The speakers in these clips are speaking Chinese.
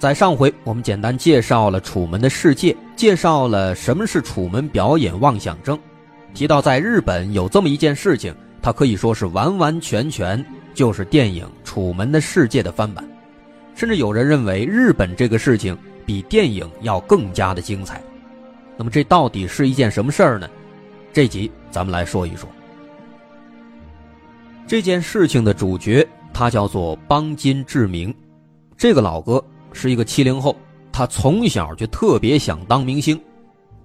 在上回，我们简单介绍了楚门的世界，介绍了什么是楚门表演妄想症，提到在日本有这么一件事情，它可以说是完完全全就是电影《楚门的世界》的翻版，甚至有人认为日本这个事情比电影要更加的精彩。那么这到底是一件什么事儿呢？这集咱们来说一说。这件事情的主角他叫做邦金志明，这个老哥。是一个七零后，他从小就特别想当明星，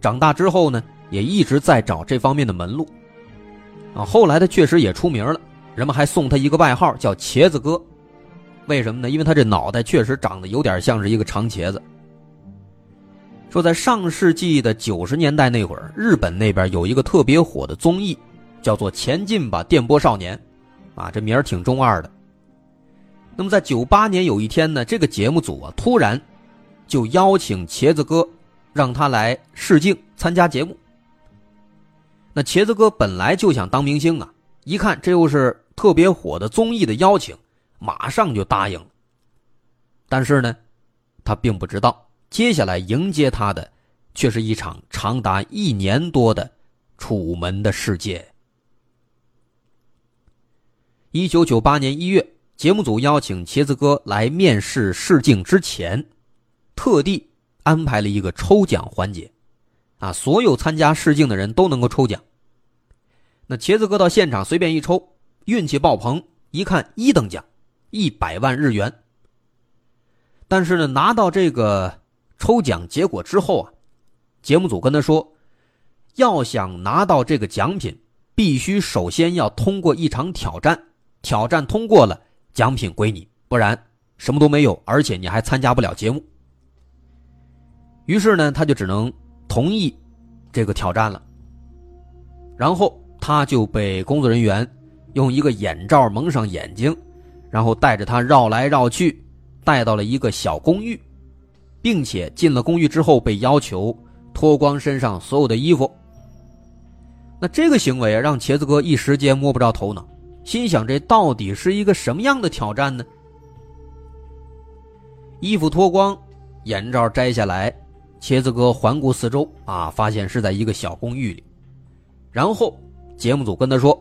长大之后呢，也一直在找这方面的门路。啊，后来他确实也出名了，人们还送他一个外号叫“茄子哥”。为什么呢？因为他这脑袋确实长得有点像是一个长茄子。说在上世纪的九十年代那会儿，日本那边有一个特别火的综艺，叫做《前进吧，电波少年》，啊，这名儿挺中二的。那么在九八年有一天呢，这个节目组啊突然就邀请茄子哥，让他来试镜参加节目。那茄子哥本来就想当明星啊，一看这又是特别火的综艺的邀请，马上就答应了。但是呢，他并不知道，接下来迎接他的却是一场长达一年多的楚门的世界。一九九八年一月。节目组邀请茄子哥来面试试镜之前，特地安排了一个抽奖环节，啊，所有参加试镜的人都能够抽奖。那茄子哥到现场随便一抽，运气爆棚，一看一等奖，一百万日元。但是呢，拿到这个抽奖结果之后啊，节目组跟他说，要想拿到这个奖品，必须首先要通过一场挑战，挑战通过了。奖品归你，不然什么都没有，而且你还参加不了节目。于是呢，他就只能同意这个挑战了。然后他就被工作人员用一个眼罩蒙上眼睛，然后带着他绕来绕去，带到了一个小公寓，并且进了公寓之后被要求脱光身上所有的衣服。那这个行为，让茄子哥一时间摸不着头脑。心想：这到底是一个什么样的挑战呢？衣服脱光，眼罩摘下来，茄子哥环顾四周啊，发现是在一个小公寓里。然后节目组跟他说：“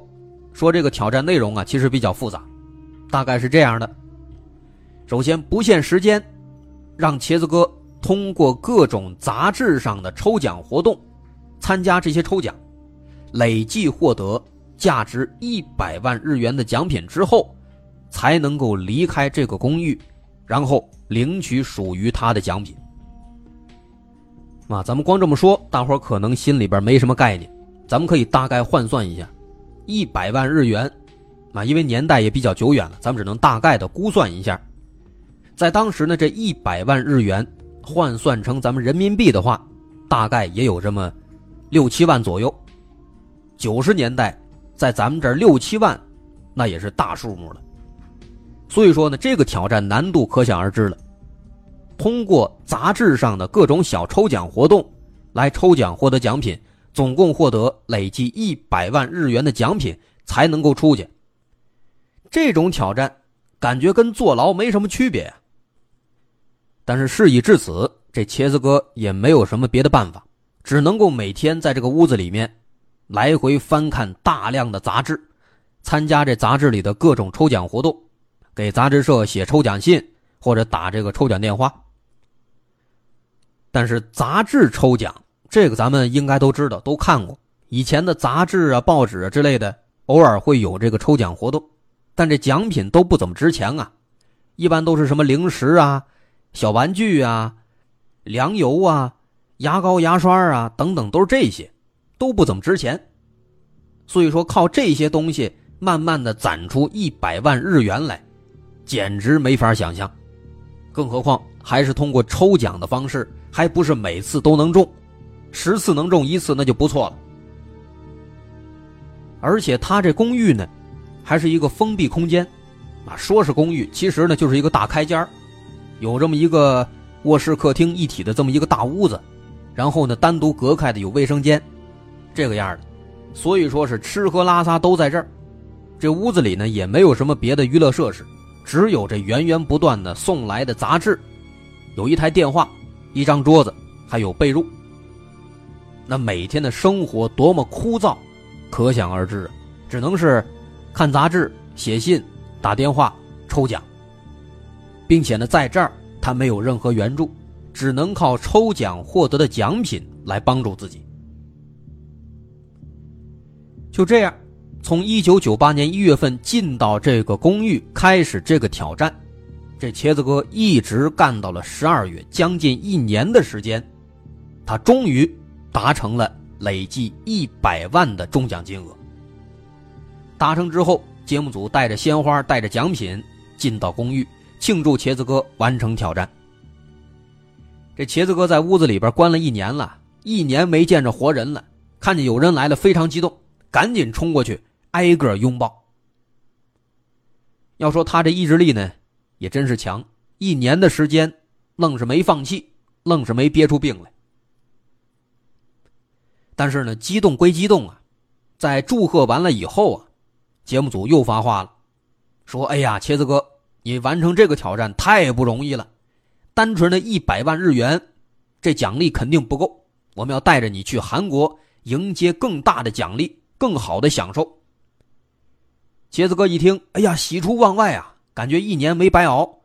说这个挑战内容啊，其实比较复杂，大概是这样的。首先不限时间，让茄子哥通过各种杂志上的抽奖活动，参加这些抽奖，累计获得。”价值一百万日元的奖品之后，才能够离开这个公寓，然后领取属于他的奖品。啊，咱们光这么说，大伙可能心里边没什么概念。咱们可以大概换算一下，一百万日元，啊，因为年代也比较久远了，咱们只能大概的估算一下。在当时呢，这一百万日元换算成咱们人民币的话，大概也有这么六七万左右。九十年代。在咱们这儿六七万，那也是大数目了。所以说呢，这个挑战难度可想而知了。通过杂志上的各种小抽奖活动来抽奖获得奖品，总共获得累计一百万日元的奖品才能够出去。这种挑战感觉跟坐牢没什么区别。但是事已至此，这茄子哥也没有什么别的办法，只能够每天在这个屋子里面。来回翻看大量的杂志，参加这杂志里的各种抽奖活动，给杂志社写抽奖信或者打这个抽奖电话。但是杂志抽奖这个咱们应该都知道，都看过。以前的杂志啊、报纸啊之类的，偶尔会有这个抽奖活动，但这奖品都不怎么值钱啊，一般都是什么零食啊、小玩具啊、粮油啊、牙膏、牙刷啊等等，都是这些。都不怎么值钱，所以说靠这些东西慢慢的攒出一百万日元来，简直没法想象。更何况还是通过抽奖的方式，还不是每次都能中，十次能中一次那就不错了。而且他这公寓呢，还是一个封闭空间，啊，说是公寓，其实呢就是一个大开间有这么一个卧室、客厅一体的这么一个大屋子，然后呢单独隔开的有卫生间，这个样的，所以说是吃喝拉撒都在这儿。这屋子里呢也没有什么别的娱乐设施，只有这源源不断的送来的杂志，有一台电话，一张桌子，还有被褥。那每天的生活多么枯燥，可想而知，只能是看杂志、写信、打电话、抽奖，并且呢，在这儿他没有任何援助，只能靠抽奖获得的奖品来帮助自己。就这样。从一九九八年一月份进到这个公寓开始这个挑战，这茄子哥一直干到了十二月，将近一年的时间，他终于达成了累计一百万的中奖金额。达成之后，节目组带着鲜花、带着奖品进到公寓，庆祝茄子哥完成挑战。这茄子哥在屋子里边关了一年了，一年没见着活人了，看见有人来了，非常激动，赶紧冲过去。挨个拥抱。要说他这意志力呢，也真是强，一年的时间，愣是没放弃，愣是没憋出病来。但是呢，激动归激动啊，在祝贺完了以后啊，节目组又发话了，说：“哎呀，茄子哥，你完成这个挑战太不容易了，单纯的一百万日元，这奖励肯定不够，我们要带着你去韩国迎接更大的奖励，更好的享受。”茄子哥一听，哎呀，喜出望外啊，感觉一年没白熬，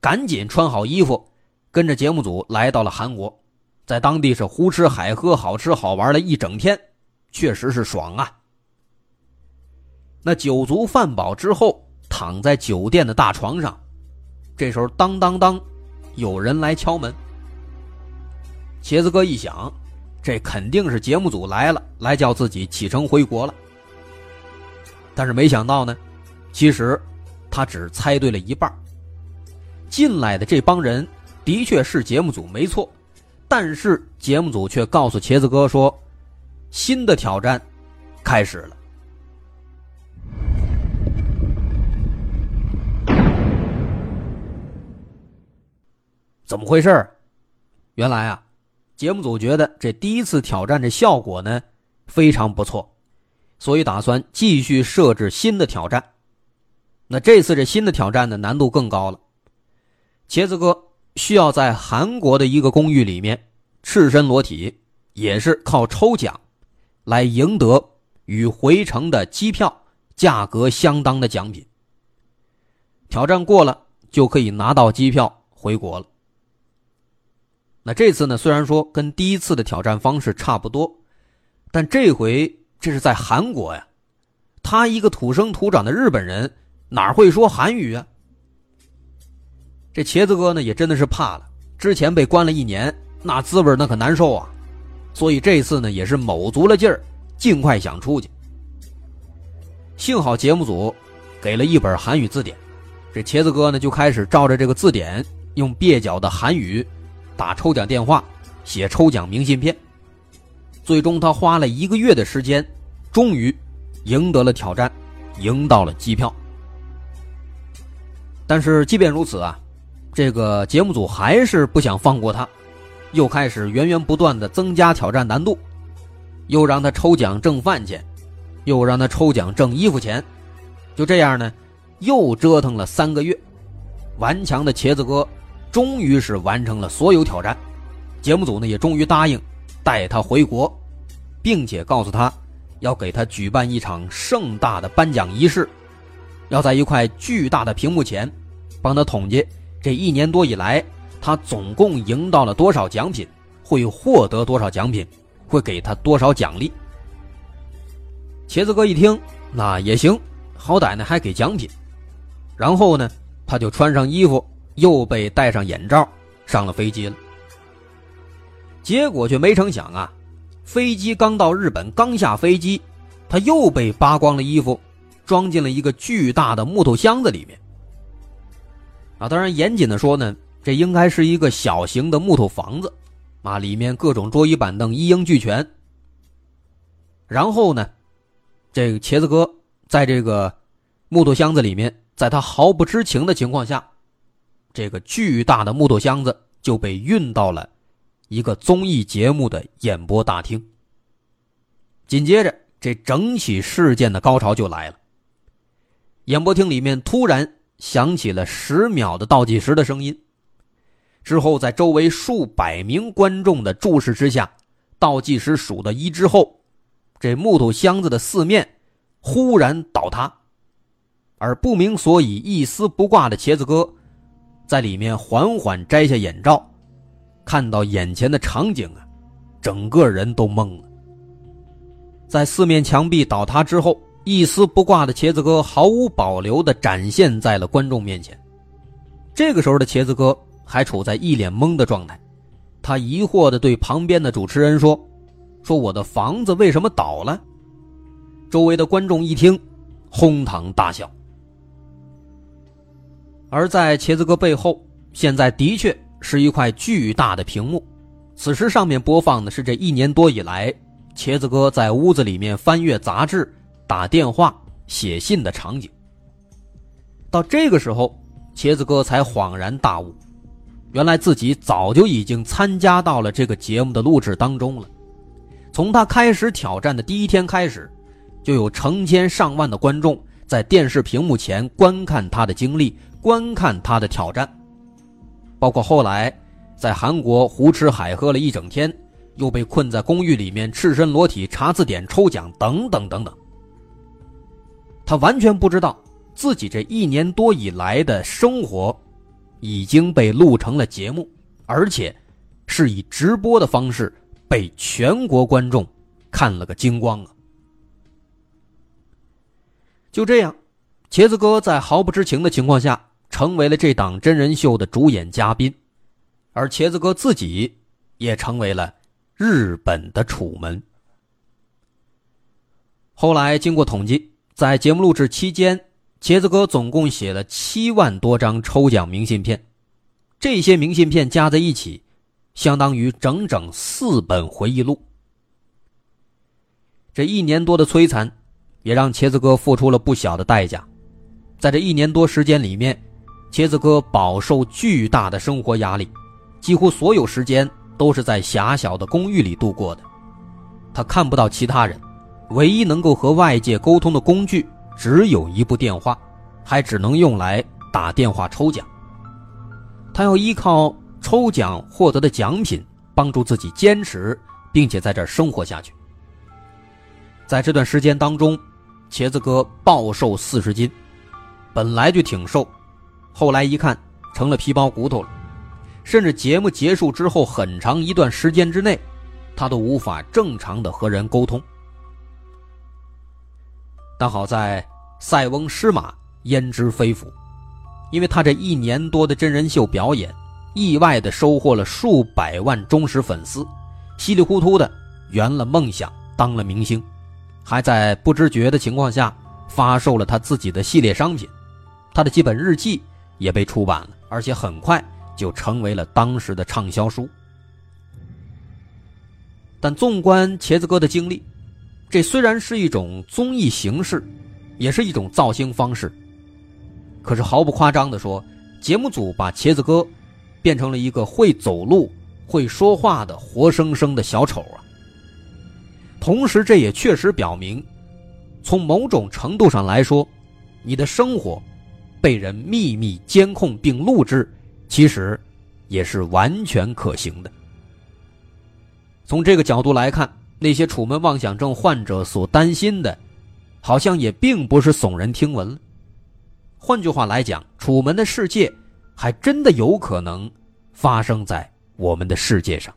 赶紧穿好衣服，跟着节目组来到了韩国，在当地是胡吃海喝，好吃好玩了一整天，确实是爽啊。那酒足饭饱之后，躺在酒店的大床上，这时候当当当，有人来敲门。茄子哥一想，这肯定是节目组来了，来叫自己启程回国了。但是没想到呢，其实他只猜对了一半。进来的这帮人的确是节目组没错，但是节目组却告诉茄子哥说，新的挑战开始了。怎么回事？原来啊，节目组觉得这第一次挑战这效果呢非常不错。所以打算继续设置新的挑战。那这次这新的挑战呢，难度更高了。茄子哥需要在韩国的一个公寓里面赤身裸体，也是靠抽奖来赢得与回程的机票价格相当的奖品。挑战过了就可以拿到机票回国了。那这次呢，虽然说跟第一次的挑战方式差不多，但这回。这是在韩国呀，他一个土生土长的日本人，哪会说韩语啊？这茄子哥呢也真的是怕了，之前被关了一年，那滋味那可难受啊，所以这次呢也是卯足了劲儿，尽快想出去。幸好节目组给了一本韩语字典，这茄子哥呢就开始照着这个字典，用蹩脚的韩语打抽奖电话，写抽奖明信片。最终，他花了一个月的时间，终于赢得了挑战，赢到了机票。但是，即便如此啊，这个节目组还是不想放过他，又开始源源不断的增加挑战难度，又让他抽奖挣饭钱，又让他抽奖挣衣服钱，就这样呢，又折腾了三个月。顽强的茄子哥终于是完成了所有挑战，节目组呢也终于答应。带他回国，并且告诉他，要给他举办一场盛大的颁奖仪式，要在一块巨大的屏幕前，帮他统计这一年多以来他总共赢到了多少奖品，会获得多少奖品，会给他多少奖励。茄子哥一听，那也行，好歹呢还给奖品。然后呢，他就穿上衣服，又被戴上眼罩，上了飞机了。结果却没成想啊，飞机刚到日本，刚下飞机，他又被扒光了衣服，装进了一个巨大的木头箱子里面。啊，当然严谨的说呢，这应该是一个小型的木头房子，啊，里面各种桌椅板凳一应俱全。然后呢，这个茄子哥在这个木头箱子里面，在他毫不知情的情况下，这个巨大的木头箱子就被运到了一个综艺节目的演播大厅。紧接着，这整起事件的高潮就来了。演播厅里面突然响起了十秒的倒计时的声音，之后在周围数百名观众的注视之下，倒计时数到一之后，这木头箱子的四面忽然倒塌，而不明所以、一丝不挂的茄子哥在里面缓缓摘下眼罩，看到眼前的场景啊，整个人都懵了。在四面墙壁倒塌之后。一丝不挂的茄子哥毫无保留地展现在了观众面前。这个时候的茄子哥还处在一脸懵的状态，他疑惑地对旁边的主持人说：“说我的房子为什么倒了？”周围的观众一听，哄堂大笑。而在茄子哥背后，现在的确是一块巨大的屏幕，此时上面播放的是这一年多以来茄子哥在屋子里面翻阅杂志。打电话、写信的场景。到这个时候，茄子哥才恍然大悟，原来自己早就已经参加到了这个节目的录制当中了。从他开始挑战的第一天开始，就有成千上万的观众在电视屏幕前观看他的经历，观看他的挑战。包括后来在韩国胡吃海喝了一整天，又被困在公寓里面赤身裸体查字典、抽奖等等等等。他完全不知道，自己这一年多以来的生活，已经被录成了节目，而且是以直播的方式被全国观众看了个精光啊！就这样，茄子哥在毫不知情的情况下，成为了这档真人秀的主演嘉宾，而茄子哥自己也成为了日本的楚门。后来经过统计。在节目录制期间，茄子哥总共写了七万多张抽奖明信片，这些明信片加在一起，相当于整整四本回忆录。这一年多的摧残，也让茄子哥付出了不小的代价。在这一年多时间里面，茄子哥饱受巨大的生活压力，几乎所有时间都是在狭小的公寓里度过的，他看不到其他人。唯一能够和外界沟通的工具只有一部电话，还只能用来打电话抽奖。他要依靠抽奖获得的奖品帮助自己坚持，并且在这儿生活下去。在这段时间当中，茄子哥暴瘦四十斤，本来就挺瘦，后来一看成了皮包骨头了，甚至节目结束之后很长一段时间之内，他都无法正常的和人沟通。但好在塞翁失马焉知非福，因为他这一年多的真人秀表演，意外的收获了数百万忠实粉丝，稀里糊涂的圆了梦想，当了明星，还在不知觉的情况下发售了他自己的系列商品，他的几本日记也被出版了，而且很快就成为了当时的畅销书。但纵观茄子哥的经历。这虽然是一种综艺形式，也是一种造星方式。可是毫不夸张的说，节目组把茄子哥变成了一个会走路、会说话的活生生的小丑啊。同时，这也确实表明，从某种程度上来说，你的生活被人秘密监控并录制，其实也是完全可行的。从这个角度来看。那些楚门妄想症患者所担心的，好像也并不是耸人听闻了。换句话来讲，楚门的世界还真的有可能发生在我们的世界上。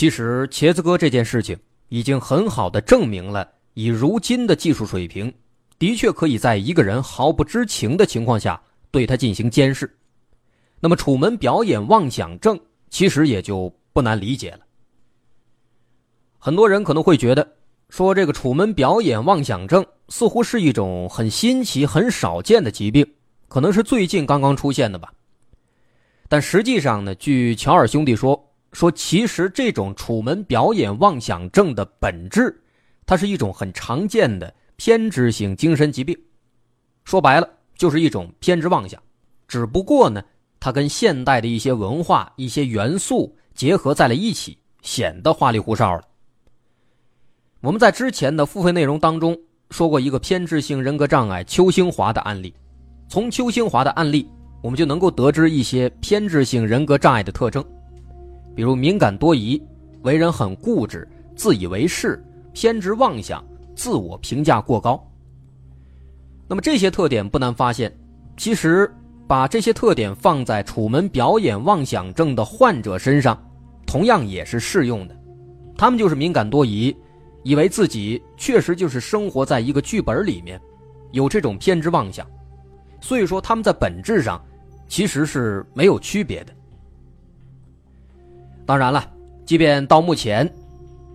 其实，茄子哥这件事情已经很好的证明了，以如今的技术水平，的确可以在一个人毫不知情的情况下。对他进行监视，那么楚门表演妄想症其实也就不难理解了。很多人可能会觉得，说这个楚门表演妄想症似乎是一种很新奇、很少见的疾病，可能是最近刚刚出现的吧。但实际上呢，据乔尔兄弟说，说其实这种楚门表演妄想症的本质，它是一种很常见的偏执性精神疾病。说白了，就是一种偏执妄想，只不过呢，它跟现代的一些文化、一些元素结合在了一起，显得花里胡哨了。我们在之前的付费内容当中说过一个偏执性人格障碍邱兴华的案例，从邱兴华的案例，我们就能够得知一些偏执性人格障碍的特征，比如敏感多疑、为人很固执、自以为是、偏执妄想、自我评价过高。那么这些特点不难发现，其实把这些特点放在楚门表演妄想症的患者身上，同样也是适用的，他们就是敏感多疑。以为自己确实就是生活在一个剧本里面，有这种偏执妄想，所以说他们在本质上其实是没有区别的。当然了，即便到目前，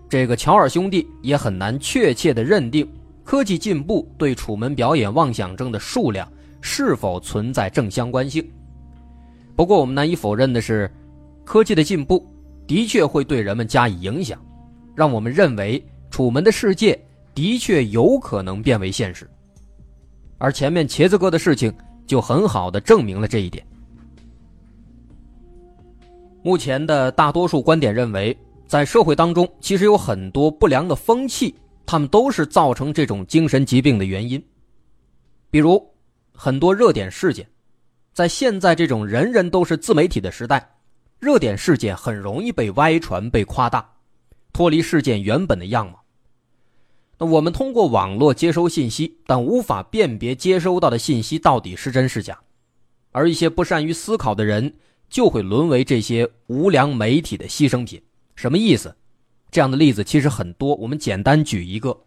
这个乔尔兄弟也很难确切的认定科技进步对楚门表演妄想症的数量是否存在正相关性。不过我们难以否认的是，科技的进步的确会对人们加以影响，让我们认为。楚门的世界的确有可能变为现实，而前面茄子哥的事情就很好的证明了这一点。目前的大多数观点认为，在社会当中，其实有很多不良的风气，他们都是造成这种精神疾病的原因。比如，很多热点事件，在现在这种人人都是自媒体的时代，热点事件很容易被歪传、被夸大，脱离事件原本的样貌。那我们通过网络接收信息，但无法辨别接收到的信息到底是真是假，而一些不善于思考的人就会沦为这些无良媒体的牺牲品。什么意思？这样的例子其实很多，我们简单举一个。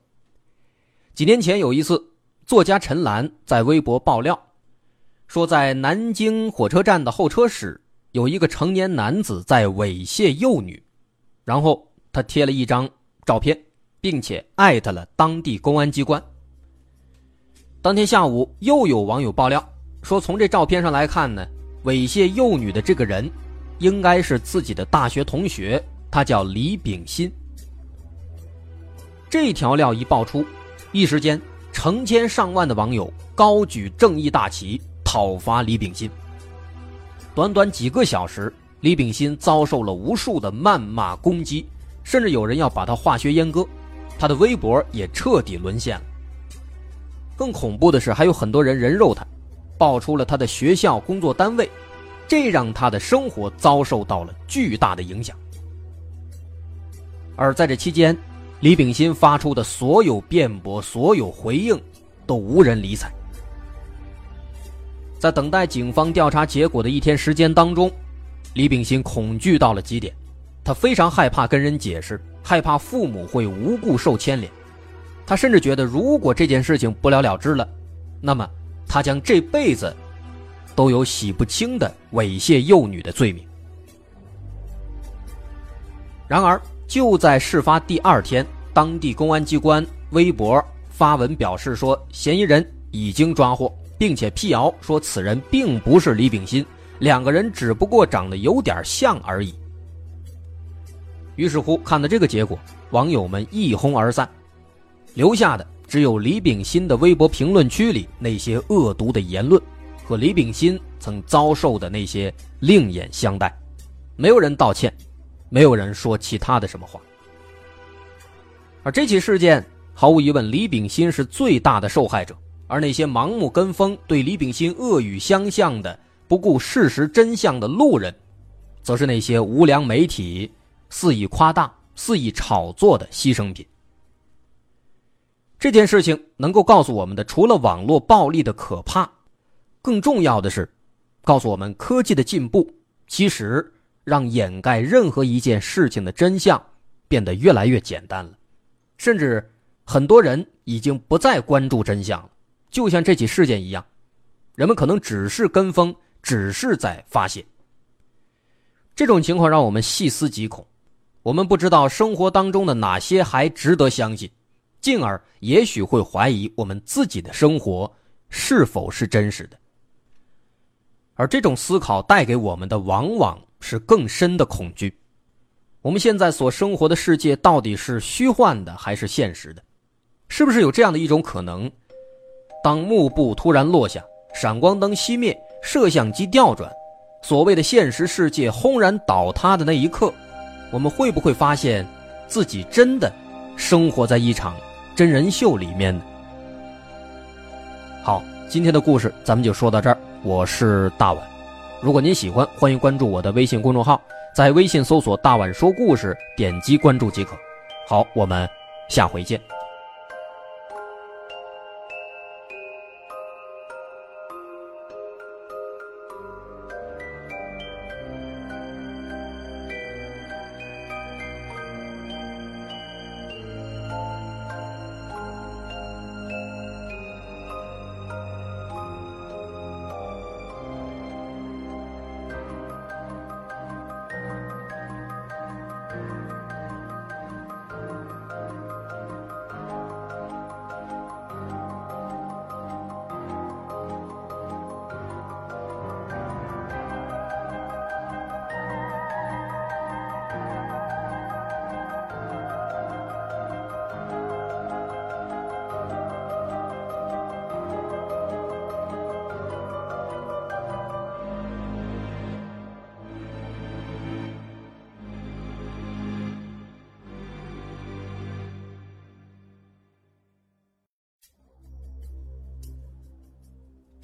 几年前有一次，作家陈岚在微博爆料，说在南京火车站的候车室有一个成年男子在猥亵幼女，然后他贴了一张照片。并且艾特了当地公安机关。当天下午，又有网友爆料说，从这照片上来看呢，猥亵幼女的这个人，应该是自己的大学同学，他叫李炳新。这条料一爆出，一时间成千上万的网友高举正义大旗讨伐李炳新。短短几个小时，李炳新遭受了无数的谩骂攻击，甚至有人要把他化学阉割。他的微博也彻底沦陷了。更恐怖的是，还有很多人人肉他，爆出了他的学校、工作单位，这让他的生活遭受到了巨大的影响。而在这期间，李炳新发出的所有辩驳、所有回应，都无人理睬。在等待警方调查结果的一天时间当中，李炳新恐惧到了极点，他非常害怕跟人解释。害怕父母会无故受牵连，他甚至觉得，如果这件事情不了了之了，那么他将这辈子都有洗不清的猥亵幼女的罪名。然而，就在事发第二天，当地公安机关微博发文表示说，嫌疑人已经抓获，并且辟谣说此人并不是李炳新，两个人只不过长得有点像而已。于是乎，看到这个结果，网友们一哄而散，留下的只有李炳新的微博评论区里那些恶毒的言论，和李炳新曾遭受的那些另眼相待。没有人道歉，没有人说其他的什么话。而这起事件，毫无疑问，李炳新是最大的受害者，而那些盲目跟风、对李炳新恶语相向的、不顾事实真相的路人，则是那些无良媒体。肆意夸大、肆意炒作的牺牲品。这件事情能够告诉我们的，除了网络暴力的可怕，更重要的是，告诉我们科技的进步其实让掩盖任何一件事情的真相变得越来越简单了，甚至很多人已经不再关注真相了。就像这起事件一样，人们可能只是跟风，只是在发泄。这种情况让我们细思极恐。我们不知道生活当中的哪些还值得相信，进而也许会怀疑我们自己的生活是否是真实的。而这种思考带给我们的，往往是更深的恐惧。我们现在所生活的世界到底是虚幻的还是现实的？是不是有这样的一种可能：当幕布突然落下，闪光灯熄灭，摄像机调转，所谓的现实世界轰然倒塌的那一刻，我们会不会发现自己真的生活在一场真人秀里面的？好，今天的故事咱们就说到这儿。我是大碗，如果您喜欢，欢迎关注我的微信公众号。在微信搜索“大碗说故事”，点击关注即可。好，我们下回见。